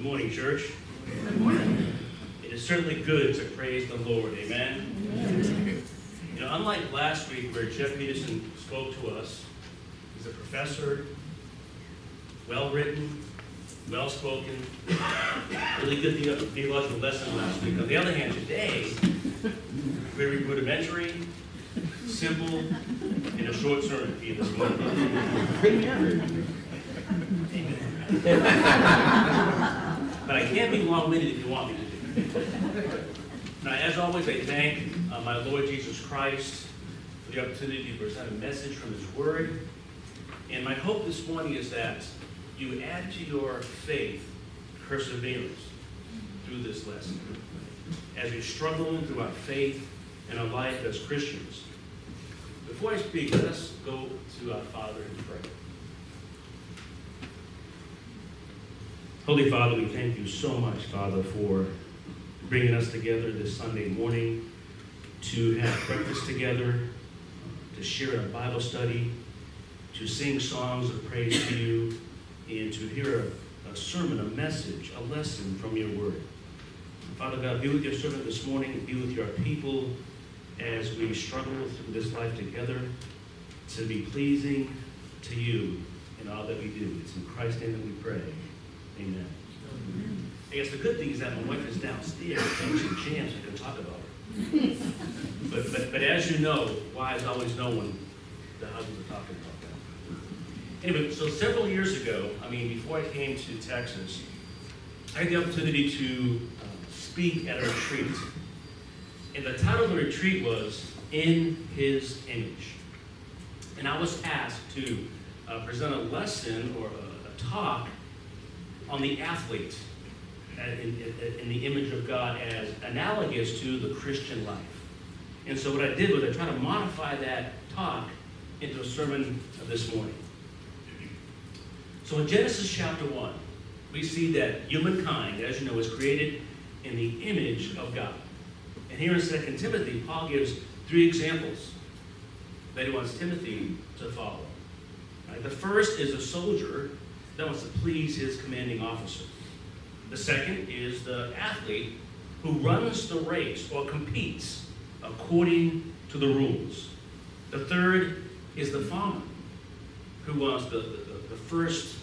Good morning, church. Good morning. It is certainly good to praise the Lord. Amen. Amen. You know, unlike last week where Jeff Peterson spoke to us, he's a professor, well written, well spoken, really good theological lesson last week. On the other hand, today, very rudimentary, simple, and a short sermon for you this morning. Amen. but I can't be long-winded if you want me to. Now, as always, I thank uh, my Lord Jesus Christ for the opportunity to present a message from His Word. And my hope this morning is that you add to your faith perseverance through this lesson. As we struggle through our faith and our life as Christians. Before I speak, let us go to our Father in prayer. Holy Father, we thank you so much, Father, for bringing us together this Sunday morning to have breakfast together, to share a Bible study, to sing songs of praise to you, and to hear a, a sermon, a message, a lesson from your word. Father God, be with your servant this morning, be with your people as we struggle through this life together to be pleasing to you in all that we do. It's in Christ's name that we pray. Amen. I guess the good thing is that my wife is downstairs playing some jams I can talk about her. but, but, but as you know, wise always know when the husbands are talking about that. Anyway, so several years ago, I mean, before I came to Texas, I had the opportunity to uh, speak at a retreat. And the title of the retreat was In His Image. And I was asked to uh, present a lesson or a, a talk on the athlete uh, in, in, in, the image of God as analogous to the Christian life. And so what I did was I tried to modify that talk into a sermon this morning. So in Genesis chapter 1, we see that humankind, as you know, is created in the image of God. And here in 2 Timothy, Paul gives three examples that he wants Timothy to follow. Right? The first is a soldier that wants to please his commanding officer. The second is the athlete who runs the race or competes according to the rules. The third is the farmer who wants the, the, the first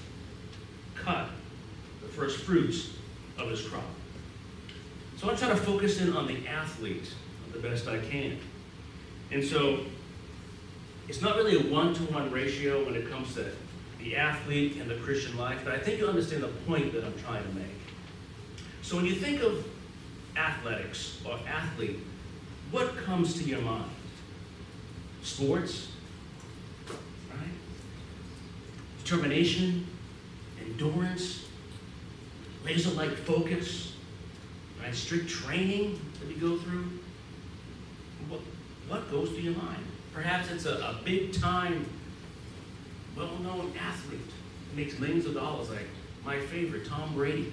cut, the first fruits of his crop. So I try to focus in on the athlete the best I can. And so it's not really a one-to-one ratio when it comes to the athlete and the Christian life, but I think you understand the point that I'm trying to make. So when you think of athletics or athlete, what comes to your mind? Sports, right? Determination, endurance, laser-like focus, right? Strict training that we go through. What, what goes to your mind? Perhaps it's a, a big-time, well-known athlete makes millions of dollars, like my favorite, Tom Brady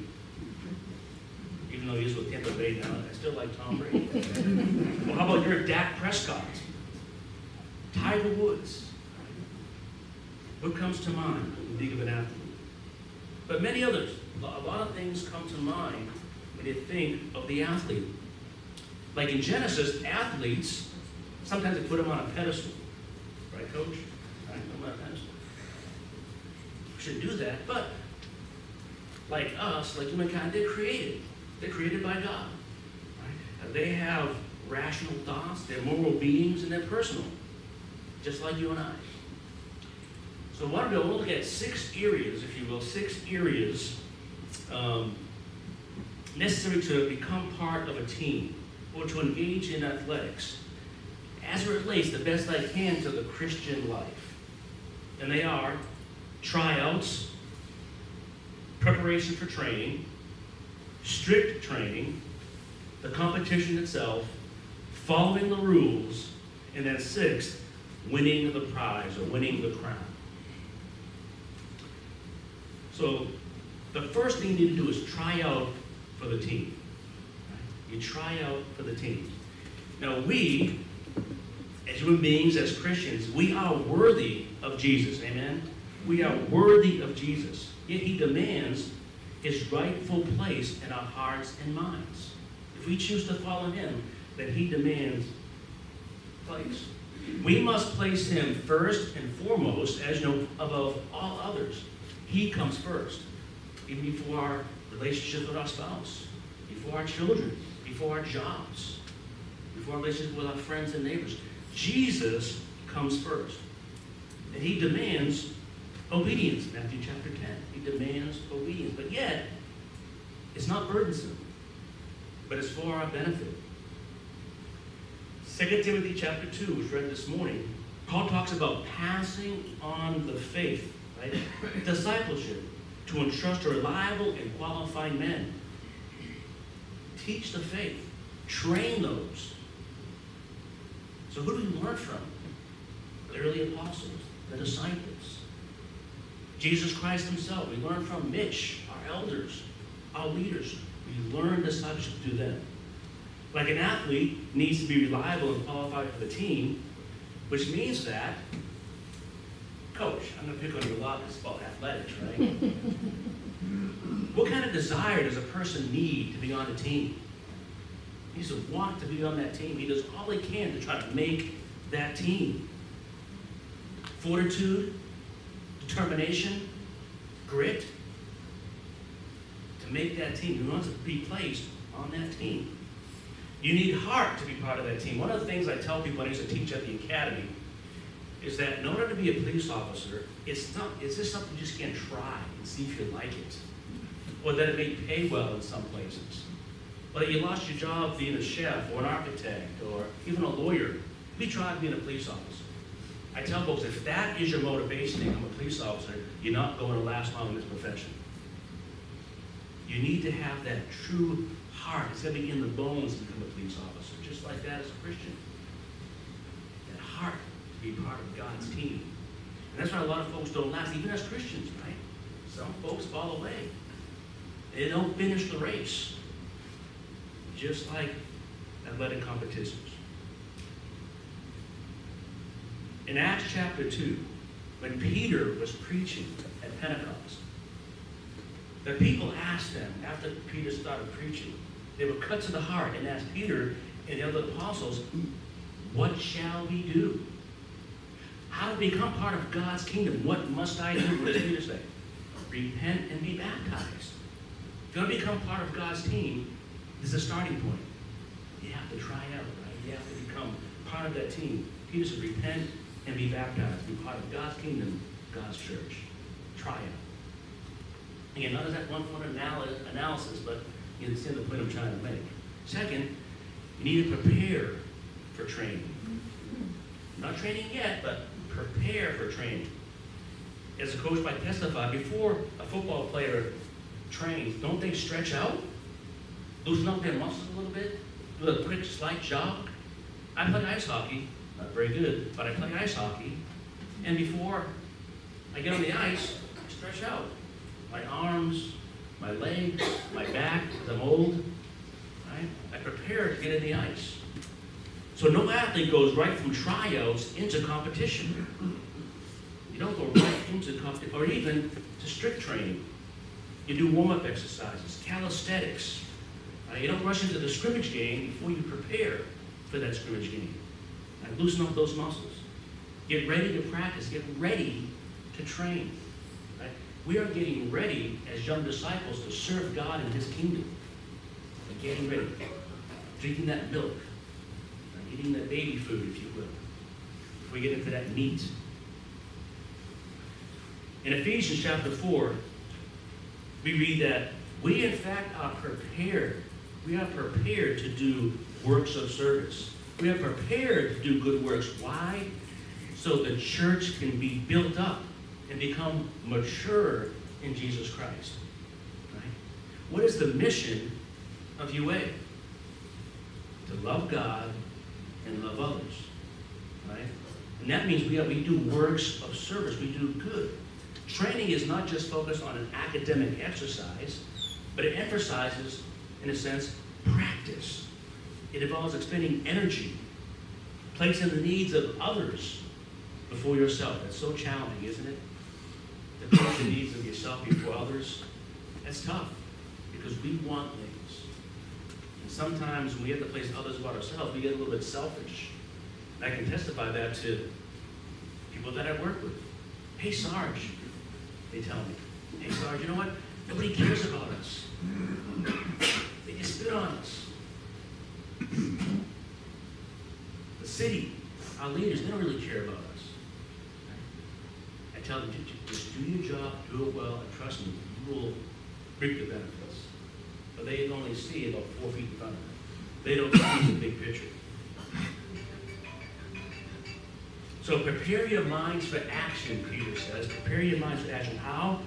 even though he's with Tampa Bay now, I still like Tom Brady. well, how about your Dak Prescott? Tiger Woods. What comes to mind when you think of an athlete? But many others. A lot of things come to mind when you think of the athlete. Like in Genesis, athletes, sometimes they put them on a pedestal. Right, coach? Right, put them on a pedestal. We should do that, but like us, like humankind, they're created. They're created by God. Right? They have rational thoughts, they're moral beings, and they're personal, just like you and I. So what to look at six areas, if you will, six areas um, necessary to become part of a team or to engage in athletics as it relates the best I can to the Christian life. And they are tryouts, preparation for training, strict training, the competition itself, following the rules, and then sixth, winning the prize or winning the crown. So the first thing you need to do is try out for the team. You try out for the team. Now we, as human beings, as Christians, we are worthy of Jesus. Amen? We are worthy of Jesus. Yet he demands his rightful place in our hearts and minds. If we choose to follow him, then he demands place. We must place him first and foremost, as you know, above all others. He comes first, even before our relationship with our spouse, before our children, before our jobs, before our relationship with our friends and neighbors. Jesus comes first. And he demands obedience, Matthew chapter 10. He demands obedience. But yet, it's not burdensome, but it's for our benefit. 2 Timothy chapter 2, which read this morning, Paul talks about passing on the faith, right? Discipleship, to entrust reliable and qualified men. Teach the faith. Train those. So who do we learn from? The early apostles, the disciples. Jesus Christ himself. We learn from Mitch, our elders, our leaders. We learn discipleship through them. Like an athlete needs to be reliable and qualified for the team, which means that, coach, I'm going to pick on you a lot because it's about athletics, right? what kind of desire does a person need to be on a team? He needs to want to be on that team. He does all he can to try to make that team. Fortitude, determination, grit, to make that team. He wants to be placed on that team. You need heart to be part of that team. One of the things I tell people when I used to teach at the academy is that in order to be a police officer, it's not it's just something you just can't try and see if you like it. Or that it may pay well in some places. Or that you lost your job being a chef or an architect or even a lawyer. We tried being a police officer. I tell folks, if that is your motivation to become a police officer, you're not going to last long in this profession. You need to have that true heart. It's got to be in the bones to become a police officer, just like that as a Christian. That heart to be part of God's team. And that's why a lot of folks don't last, even as Christians, right? Some folks fall away. They don't finish the race. Just like athletic competitions. In Acts chapter 2, when Peter was preaching at Pentecost, the people asked him, after Peter started preaching, they were cut to the heart and asked Peter and the other apostles, What shall we do? How to become part of God's kingdom? What must I do? What does Peter say? Repent and be baptized. If you're going to become part of God's team, this is a starting point. You have to try out, right? You have to become part of that team. Peter said, Repent and be baptized. Be part of God's kingdom, God's church. Try out. Again, not as that one for analysis, but you understand the point I'm trying to make. Second, you need to prepare for training. Mm-hmm. Not training yet, but prepare for training. As a coach might testify, before a football player trains, don't they stretch out? Loosen up their muscles a little bit? Do a quick slight jog? I play ice hockey, not very good, but I play ice hockey. And before I get on the ice, I stretch out. My arms, my legs, my back, I'm old. Right? I prepare to get in the ice. So no athlete goes right from tryouts into competition. You don't go right into competition, or even to strict training. You do warm-up exercises, calisthenics. Right? You don't rush into the scrimmage game before you prepare for that scrimmage game. Right? Loosen up those muscles. Get ready to practice. Get ready to train. We are getting ready as young disciples to serve God in His kingdom. We're getting ready. Drinking that milk. Eating that baby food, if you will. If we get into that meat. In Ephesians chapter 4, we read that we, in fact, are prepared. We are prepared to do works of service. We are prepared to do good works. Why? So the church can be built up and become mature in Jesus Christ. Right? What is the mission of UA? To love God and love others. Right? And that means we, have, we do works of service. We do good. Training is not just focused on an academic exercise, but it emphasizes, in a sense, practice. It involves expending energy, placing the needs of others before yourself. That's so challenging, isn't it? to put the needs of yourself before others. That's tough because we want things. And sometimes when we have to place others above ourselves, we get a little bit selfish. And I can testify that to people that I work with. Hey, Sarge, they tell me. Hey, Sarge, you know what? Nobody cares about us. They just spit on us. The city, our leaders, they don't really care about us. I tell them, just do your job, do it well, and trust me, you will reap the benefits. But they only see about four feet in front of them. They don't see the big picture. So prepare your minds for action, Peter says. Prepare your minds for action. How?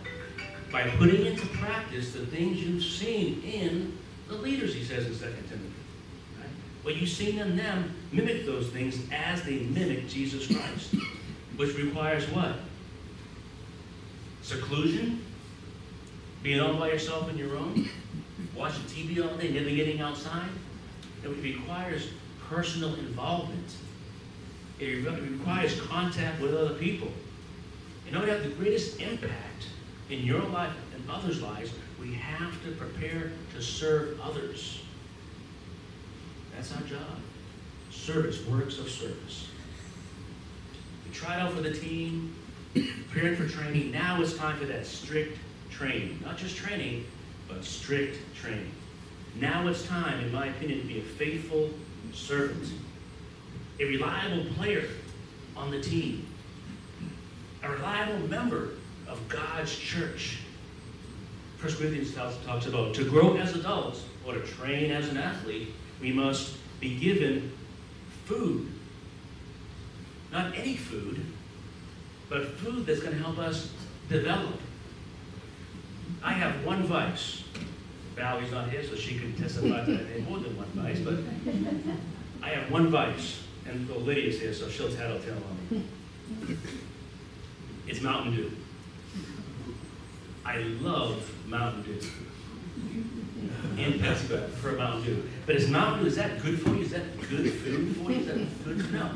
By putting into practice the things you've seen in the leaders, he says in 2 Timothy. What you've seen in them, mimic those things as they mimic Jesus Christ. Which requires what? Seclusion? Being all by yourself in your room? Watching TV all day, never getting outside? It requires personal involvement. It requires contact with other people. In order to have the greatest impact in your life and others' lives, we have to prepare to serve others. That's our job. Service, works of service. We tried out for the team, preparing for training. Now it's time for that strict training. Not just training, but strict training. Now it's time, in my opinion, to be a faithful servant a reliable player on the team, a reliable member of God's church. First Corinthians talks about to grow as adults or to train as an athlete, we must be given food. Not any food, but food that's going to help us develop. I have one vice. Valerie's not here, so she can testify that I have more than one vice, but I have one vice and well, Lydia's here, so she'll tattle tale on me. It's Mountain Dew. I love Mountain Dew. Pepsi, but for Mountain Dew. But is Mountain Dew, is that good for you? Is that good food for you? Is that good? No.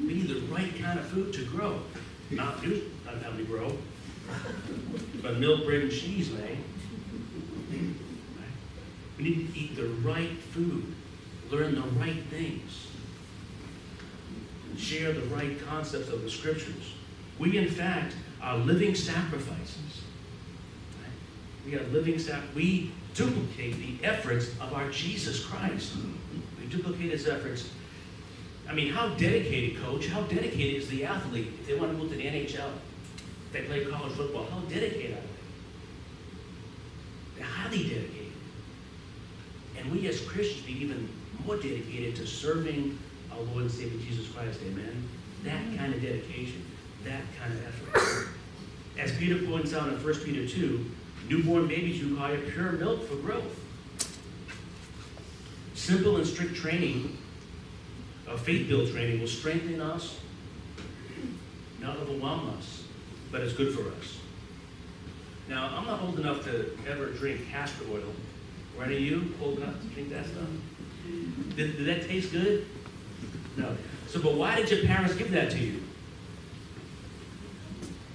We need the right kind of food to grow. Mountain Dew doesn't have to grow. But milk, bread, and cheese may. We need to eat the right food. Learn the right things share the right concepts of the scriptures. We, in fact, are living sacrifices. We are living sacrifices. We duplicate the efforts of our Jesus Christ. We duplicate his efforts. I mean, how dedicated, coach, how dedicated is the athlete if they want to move to the NHL? If they play college football, how dedicated are they? They're highly dedicated. And we as Christians be even more dedicated to serving our Lord and Savior Jesus Christ. Amen. That kind of dedication, that kind of effort. As Peter points out in 1 Peter 2, newborn babies require pure milk for growth. Simple and strict training, a faith-built training, will strengthen us, not overwhelm us, but it's good for us. Now, I'm not old enough to ever drink castor oil. Were any of you old enough to drink that stuff? Did, did that taste good? No. So, but why did your parents give that to you?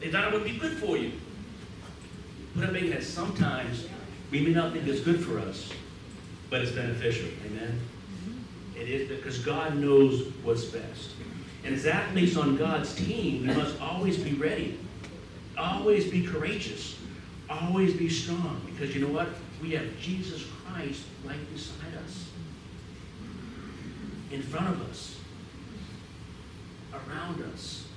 They thought it would be good for you. But I mean that sometimes we may not think it's good for us, but it's beneficial. Amen? Mm-hmm. It is because God knows what's best. And as athletes on God's team, we must always be ready, always be courageous, always be strong. Because you know what? We have Jesus Christ right beside us, in front of us around us.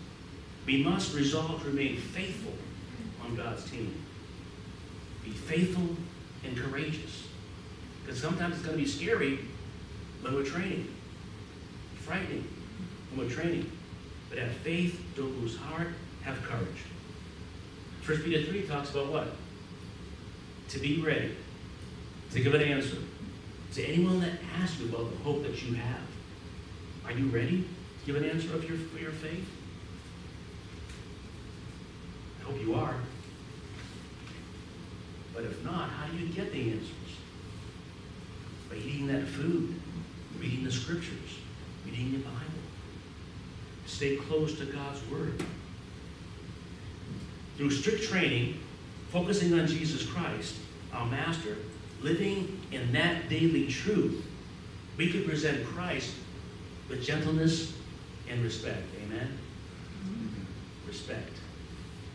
We must resolve to remain faithful on God's team. Be faithful and courageous. Because sometimes it's going to be scary when we're training, frightening when we're training. But have faith, don't lose heart, have courage. 1 Peter 3 talks about what? To be ready, to give an answer to anyone that asks you about the hope that you have. Are you ready? To give an answer of your, for your faith? I hope you are. But if not, how do you get the answers? By eating that food, reading the scriptures, reading the Bible. Stay close to God's Word. Through strict training, focusing on Jesus Christ, our Master, living in that daily truth, we could present Christ with gentleness and respect. Amen? Mm-hmm. Respect.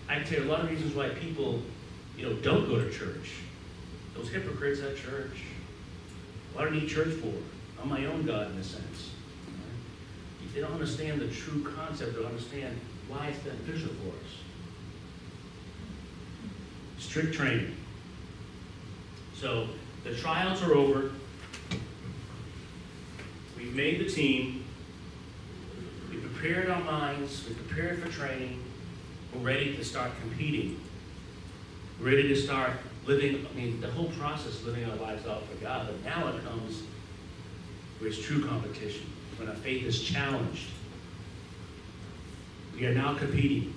I can tell you a lot of reasons why people, you know, don't go to church. Those hypocrites at church. What do I need church for? I'm my own God in a sense. They don't understand the true concept. They don't understand why it's beneficial for us. Strict training. So the trials are over. We've made the team. We prepared our minds. We prepared for training. We're ready to start competing. Ready to start living, I mean, the whole process of living our lives out for God. But now it comes where it's true competition, when our faith is challenged. We are now competing.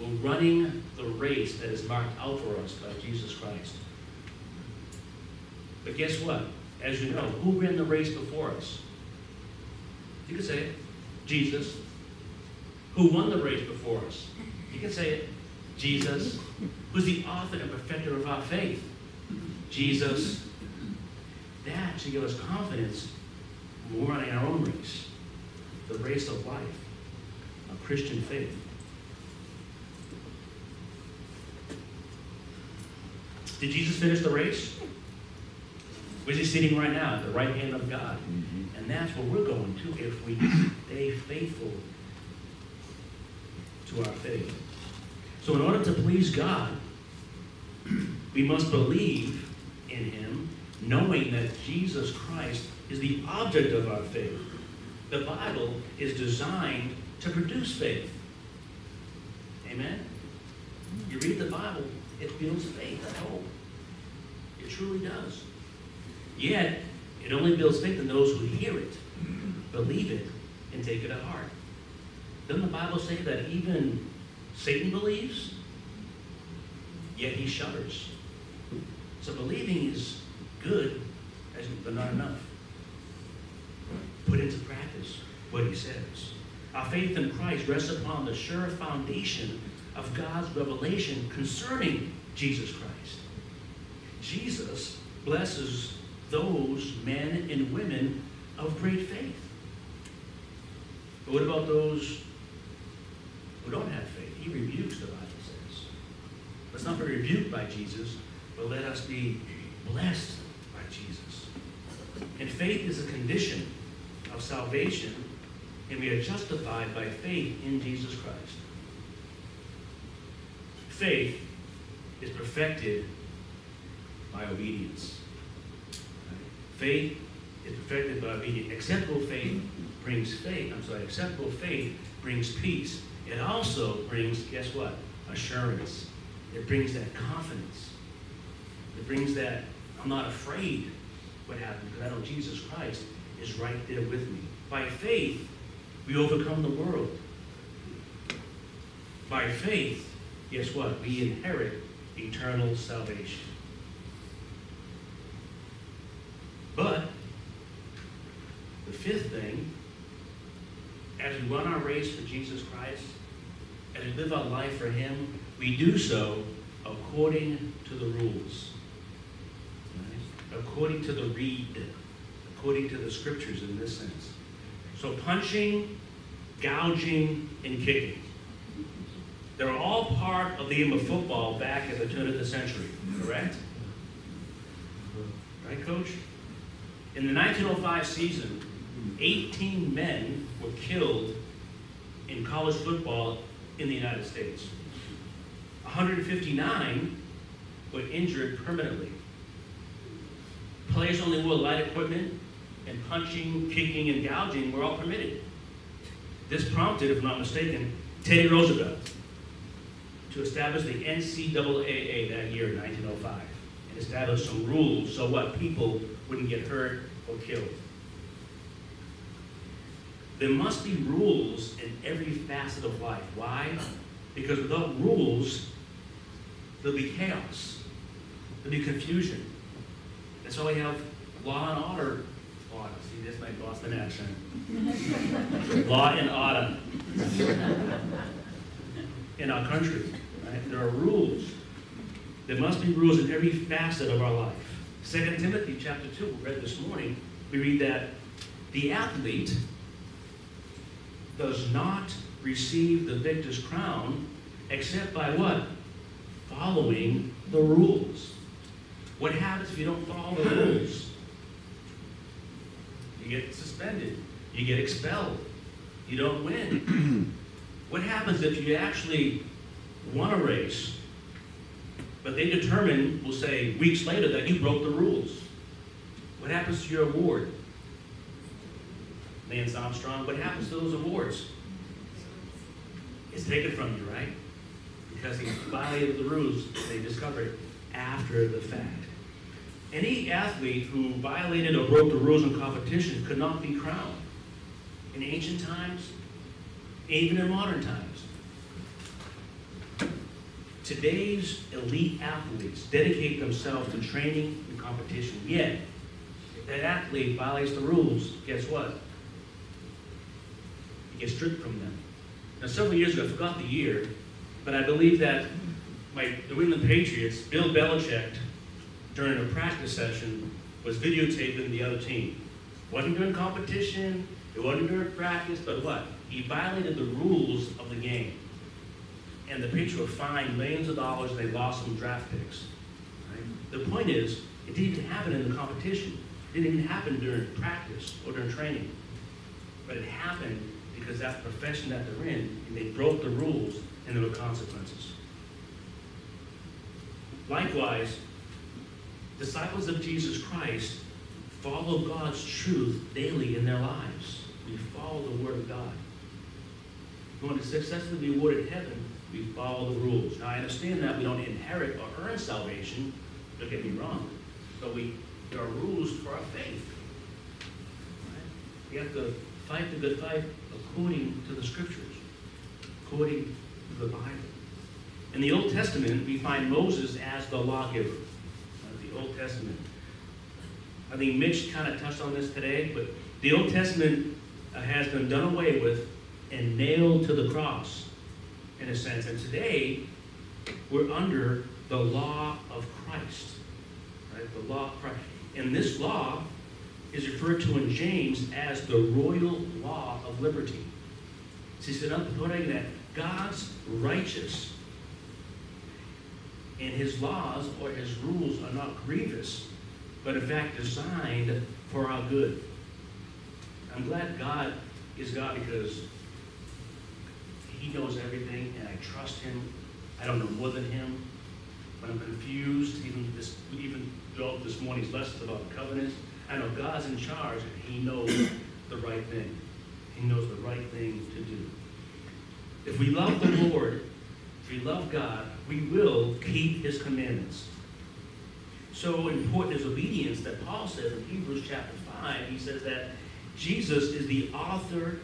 We're running the race that is marked out for us by Jesus Christ. But guess what? As you know, who ran the race before us? You can say it. Jesus. Who won the race before us? You can say it. Jesus. Who's the author and perfecter of our faith? Jesus. That should give us confidence when we're running our own race. The race of life. A Christian faith. Did Jesus finish the race? Where's he sitting right now? At the right hand of God. Mm-hmm. And that's where we're going to if we stay faithful to our faith. So, in order to please God, we must believe in Him, knowing that Jesus Christ is the object of our faith. The Bible is designed to produce faith. Amen? You read the Bible, it builds faith and hope. It truly does. Yet, it only builds faith in those who hear it, believe it, and take it to heart. Doesn't the Bible say that even Satan believes, yet he shudders? So believing is good, but not enough. Put into practice what he says. Our faith in Christ rests upon the sure foundation of God's revelation concerning Jesus Christ. Jesus blesses those men and women of great faith. But what about those who don't have faith? He rebukes, the Bible says. Let's not be rebuked by Jesus, but let us be blessed by Jesus. And faith is a condition of salvation, and we are justified by faith in Jesus Christ. Faith is perfected by obedience. Faith is perfected by obedience. Acceptable faith brings faith. I'm sorry, acceptable faith brings peace. It also brings, guess what? Assurance. It brings that confidence. It brings that I'm not afraid what happened because I know Jesus Christ is right there with me. By faith, we overcome the world. By faith, guess what? We inherit eternal salvation. But the fifth thing, as we run our race for Jesus Christ, as we live our life for Him, we do so according to the rules, right? according to the read, according to the scriptures in this sense. So punching, gouging, and kicking. They're all part of the game of football back at the turn of the century, correct? Right, Coach? In the 1905 season, 18 men were killed in college football in the United States. 159 were injured permanently. Players only wore light equipment, and punching, kicking, and gouging were all permitted. This prompted, if not mistaken, Teddy Roosevelt to establish the NCAA that year in 1905 and establish some rules so what people wouldn't get hurt or killed. There must be rules in every facet of life. Why? Because without rules, there'll be chaos. There'll be confusion. That's why we have law and order. Order. See, that's my Boston accent. law and order. in our country. Right? There are rules. There must be rules in every facet of our life. 2 Timothy chapter 2, we read this morning, we read that the athlete does not receive the victor's crown except by what? Following the rules. What happens if you don't follow the rules? You get suspended. You get expelled. You don't win. what happens if you actually won a race, but they determine, we'll say, weeks later that you broke the rules? What happens to your award? Lance Armstrong, what happens to those awards? It's taken from you, right? Because he violated the rules they discovered after the fact. Any athlete who violated or broke the rules in competition could not be crowned. In ancient times, even in modern times. Today's elite athletes dedicate themselves to training and competition. Yet, if that athlete violates the rules, guess what? He gets stripped from them. Now, several years ago, I forgot the year, but I believe that my the New England Patriots, Bill Belichick, during a practice session, was videotaping the other team. Wasn't during competition, it wasn't during practice, but what? He violated the rules of the game. And the Patriots were fined millions of dollars they lost some draft picks. The point is, it didn't even happen in the competition. It didn't even happen during practice or during training. But it happened because that's profession that they're in, and they broke the rules, and there were consequences. Likewise, disciples of Jesus Christ follow God's truth daily in their lives. We follow the Word of God. We want to successfully be awarded heaven, we follow the rules. Now, I understand that we don't inherit or earn salvation, don't get me wrong, but we there are rules for our faith. Right? We have to fight the good fight according to the Scriptures, according to the Bible. In the Old Testament, we find Moses as the lawgiver. Uh, the Old Testament. I think Mitch kind of touched on this today, but the Old Testament uh, has been done away with and nailed to the cross, in a sense. And today, we're under the law of Christ. Right? The law of Christ. And this law is referred to in James as the royal law of liberty. So he said, noting that God's righteous and his laws or his rules are not grievous, but in fact designed for our good. I'm glad God is God because he knows everything and I trust him. I don't know more than him. But I'm confused, even this even this morning's lesson about the covenant, I know God's in charge and He knows the right thing. He knows the right thing to do. If we love the Lord, if we love God, we will keep His commandments. So important is obedience that Paul says in Hebrews chapter 5. He says that Jesus is the author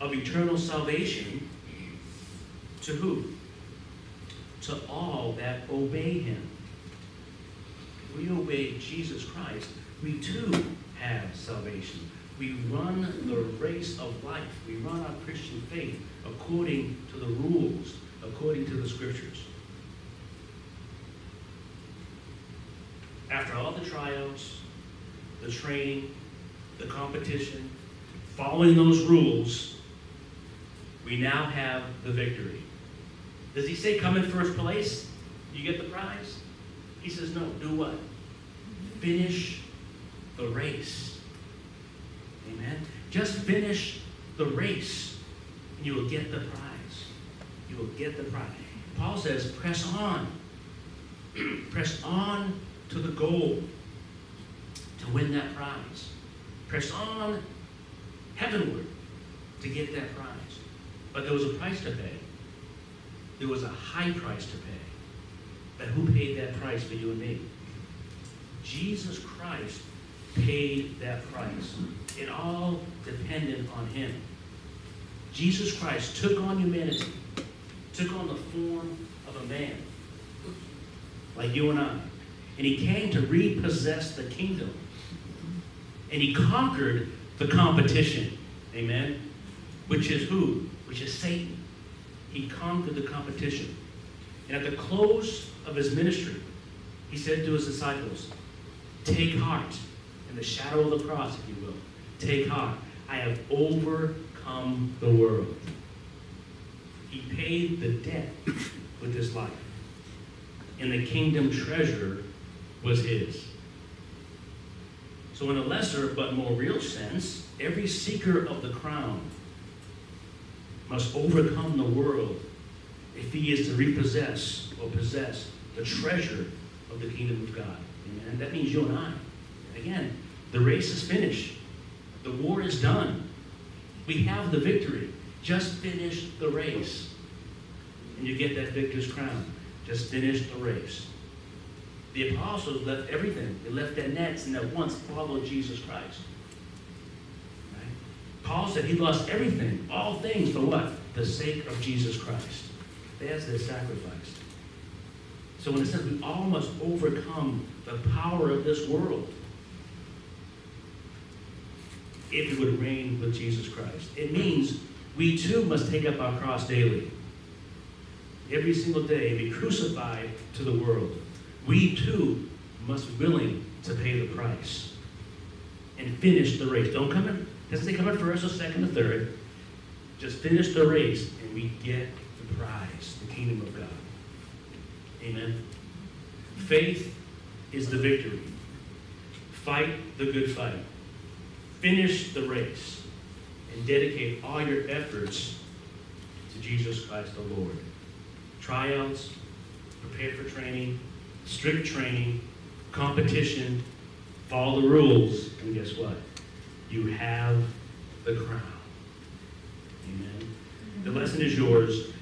of eternal salvation to who? To all that obey him we obey Jesus Christ, we too have salvation. We run the race of life. We run our Christian faith according to the rules, according to the scriptures. After all the tryouts, the training, the competition, following those rules, we now have the victory. Does he say come in first place? You get the prize? He says, no, do what? Finish the race. Amen? Just finish the race, and you will get the prize. You will get the prize. Paul says, press on. press on to the goal to win that prize. Press on heavenward to get that prize. But there was a price to pay. There was a high price to pay. But who paid that price for you and me? Jesus Christ paid that price. It all depended on him. Jesus Christ took on humanity, took on the form of a man, like you and I. And he came to repossess the kingdom. And he conquered the competition. Amen? Which is who? Which is Satan. He conquered the competition. And at the close of his ministry, he said to his disciples, Take heart in the shadow of the cross, if you will. Take heart. I have overcome the world. He paid the debt with his life. And the kingdom treasure was his. So, in a lesser but more real sense, every seeker of the crown must overcome the world if he is to repossess or possess the treasure of the kingdom of God. Amen. That means you and I. Again, the race is finished. The war is done. We have the victory. Just finish the race. And you get that victor's crown. Just finish the race. The apostles left everything. They left their nets and at once followed Jesus Christ. Right? Paul said he lost everything, all things for what? The sake of Jesus Christ. That's their sacrifice. So in a sense, we all must overcome the power of this world if we would reign with Jesus Christ. It means we too must take up our cross daily. Every single day be crucified to the world. We too must be willing to pay the price and finish the race. Don't come in, doesn't say come in first or second or third. Just finish the race and we get prize, the kingdom of God. Amen. Faith is the victory. Fight the good fight. Finish the race and dedicate all your efforts to Jesus Christ the Lord. Tryouts, prepare for training, strict training, competition, follow the rules, and guess what? You have the crown. Amen. The lesson is yours.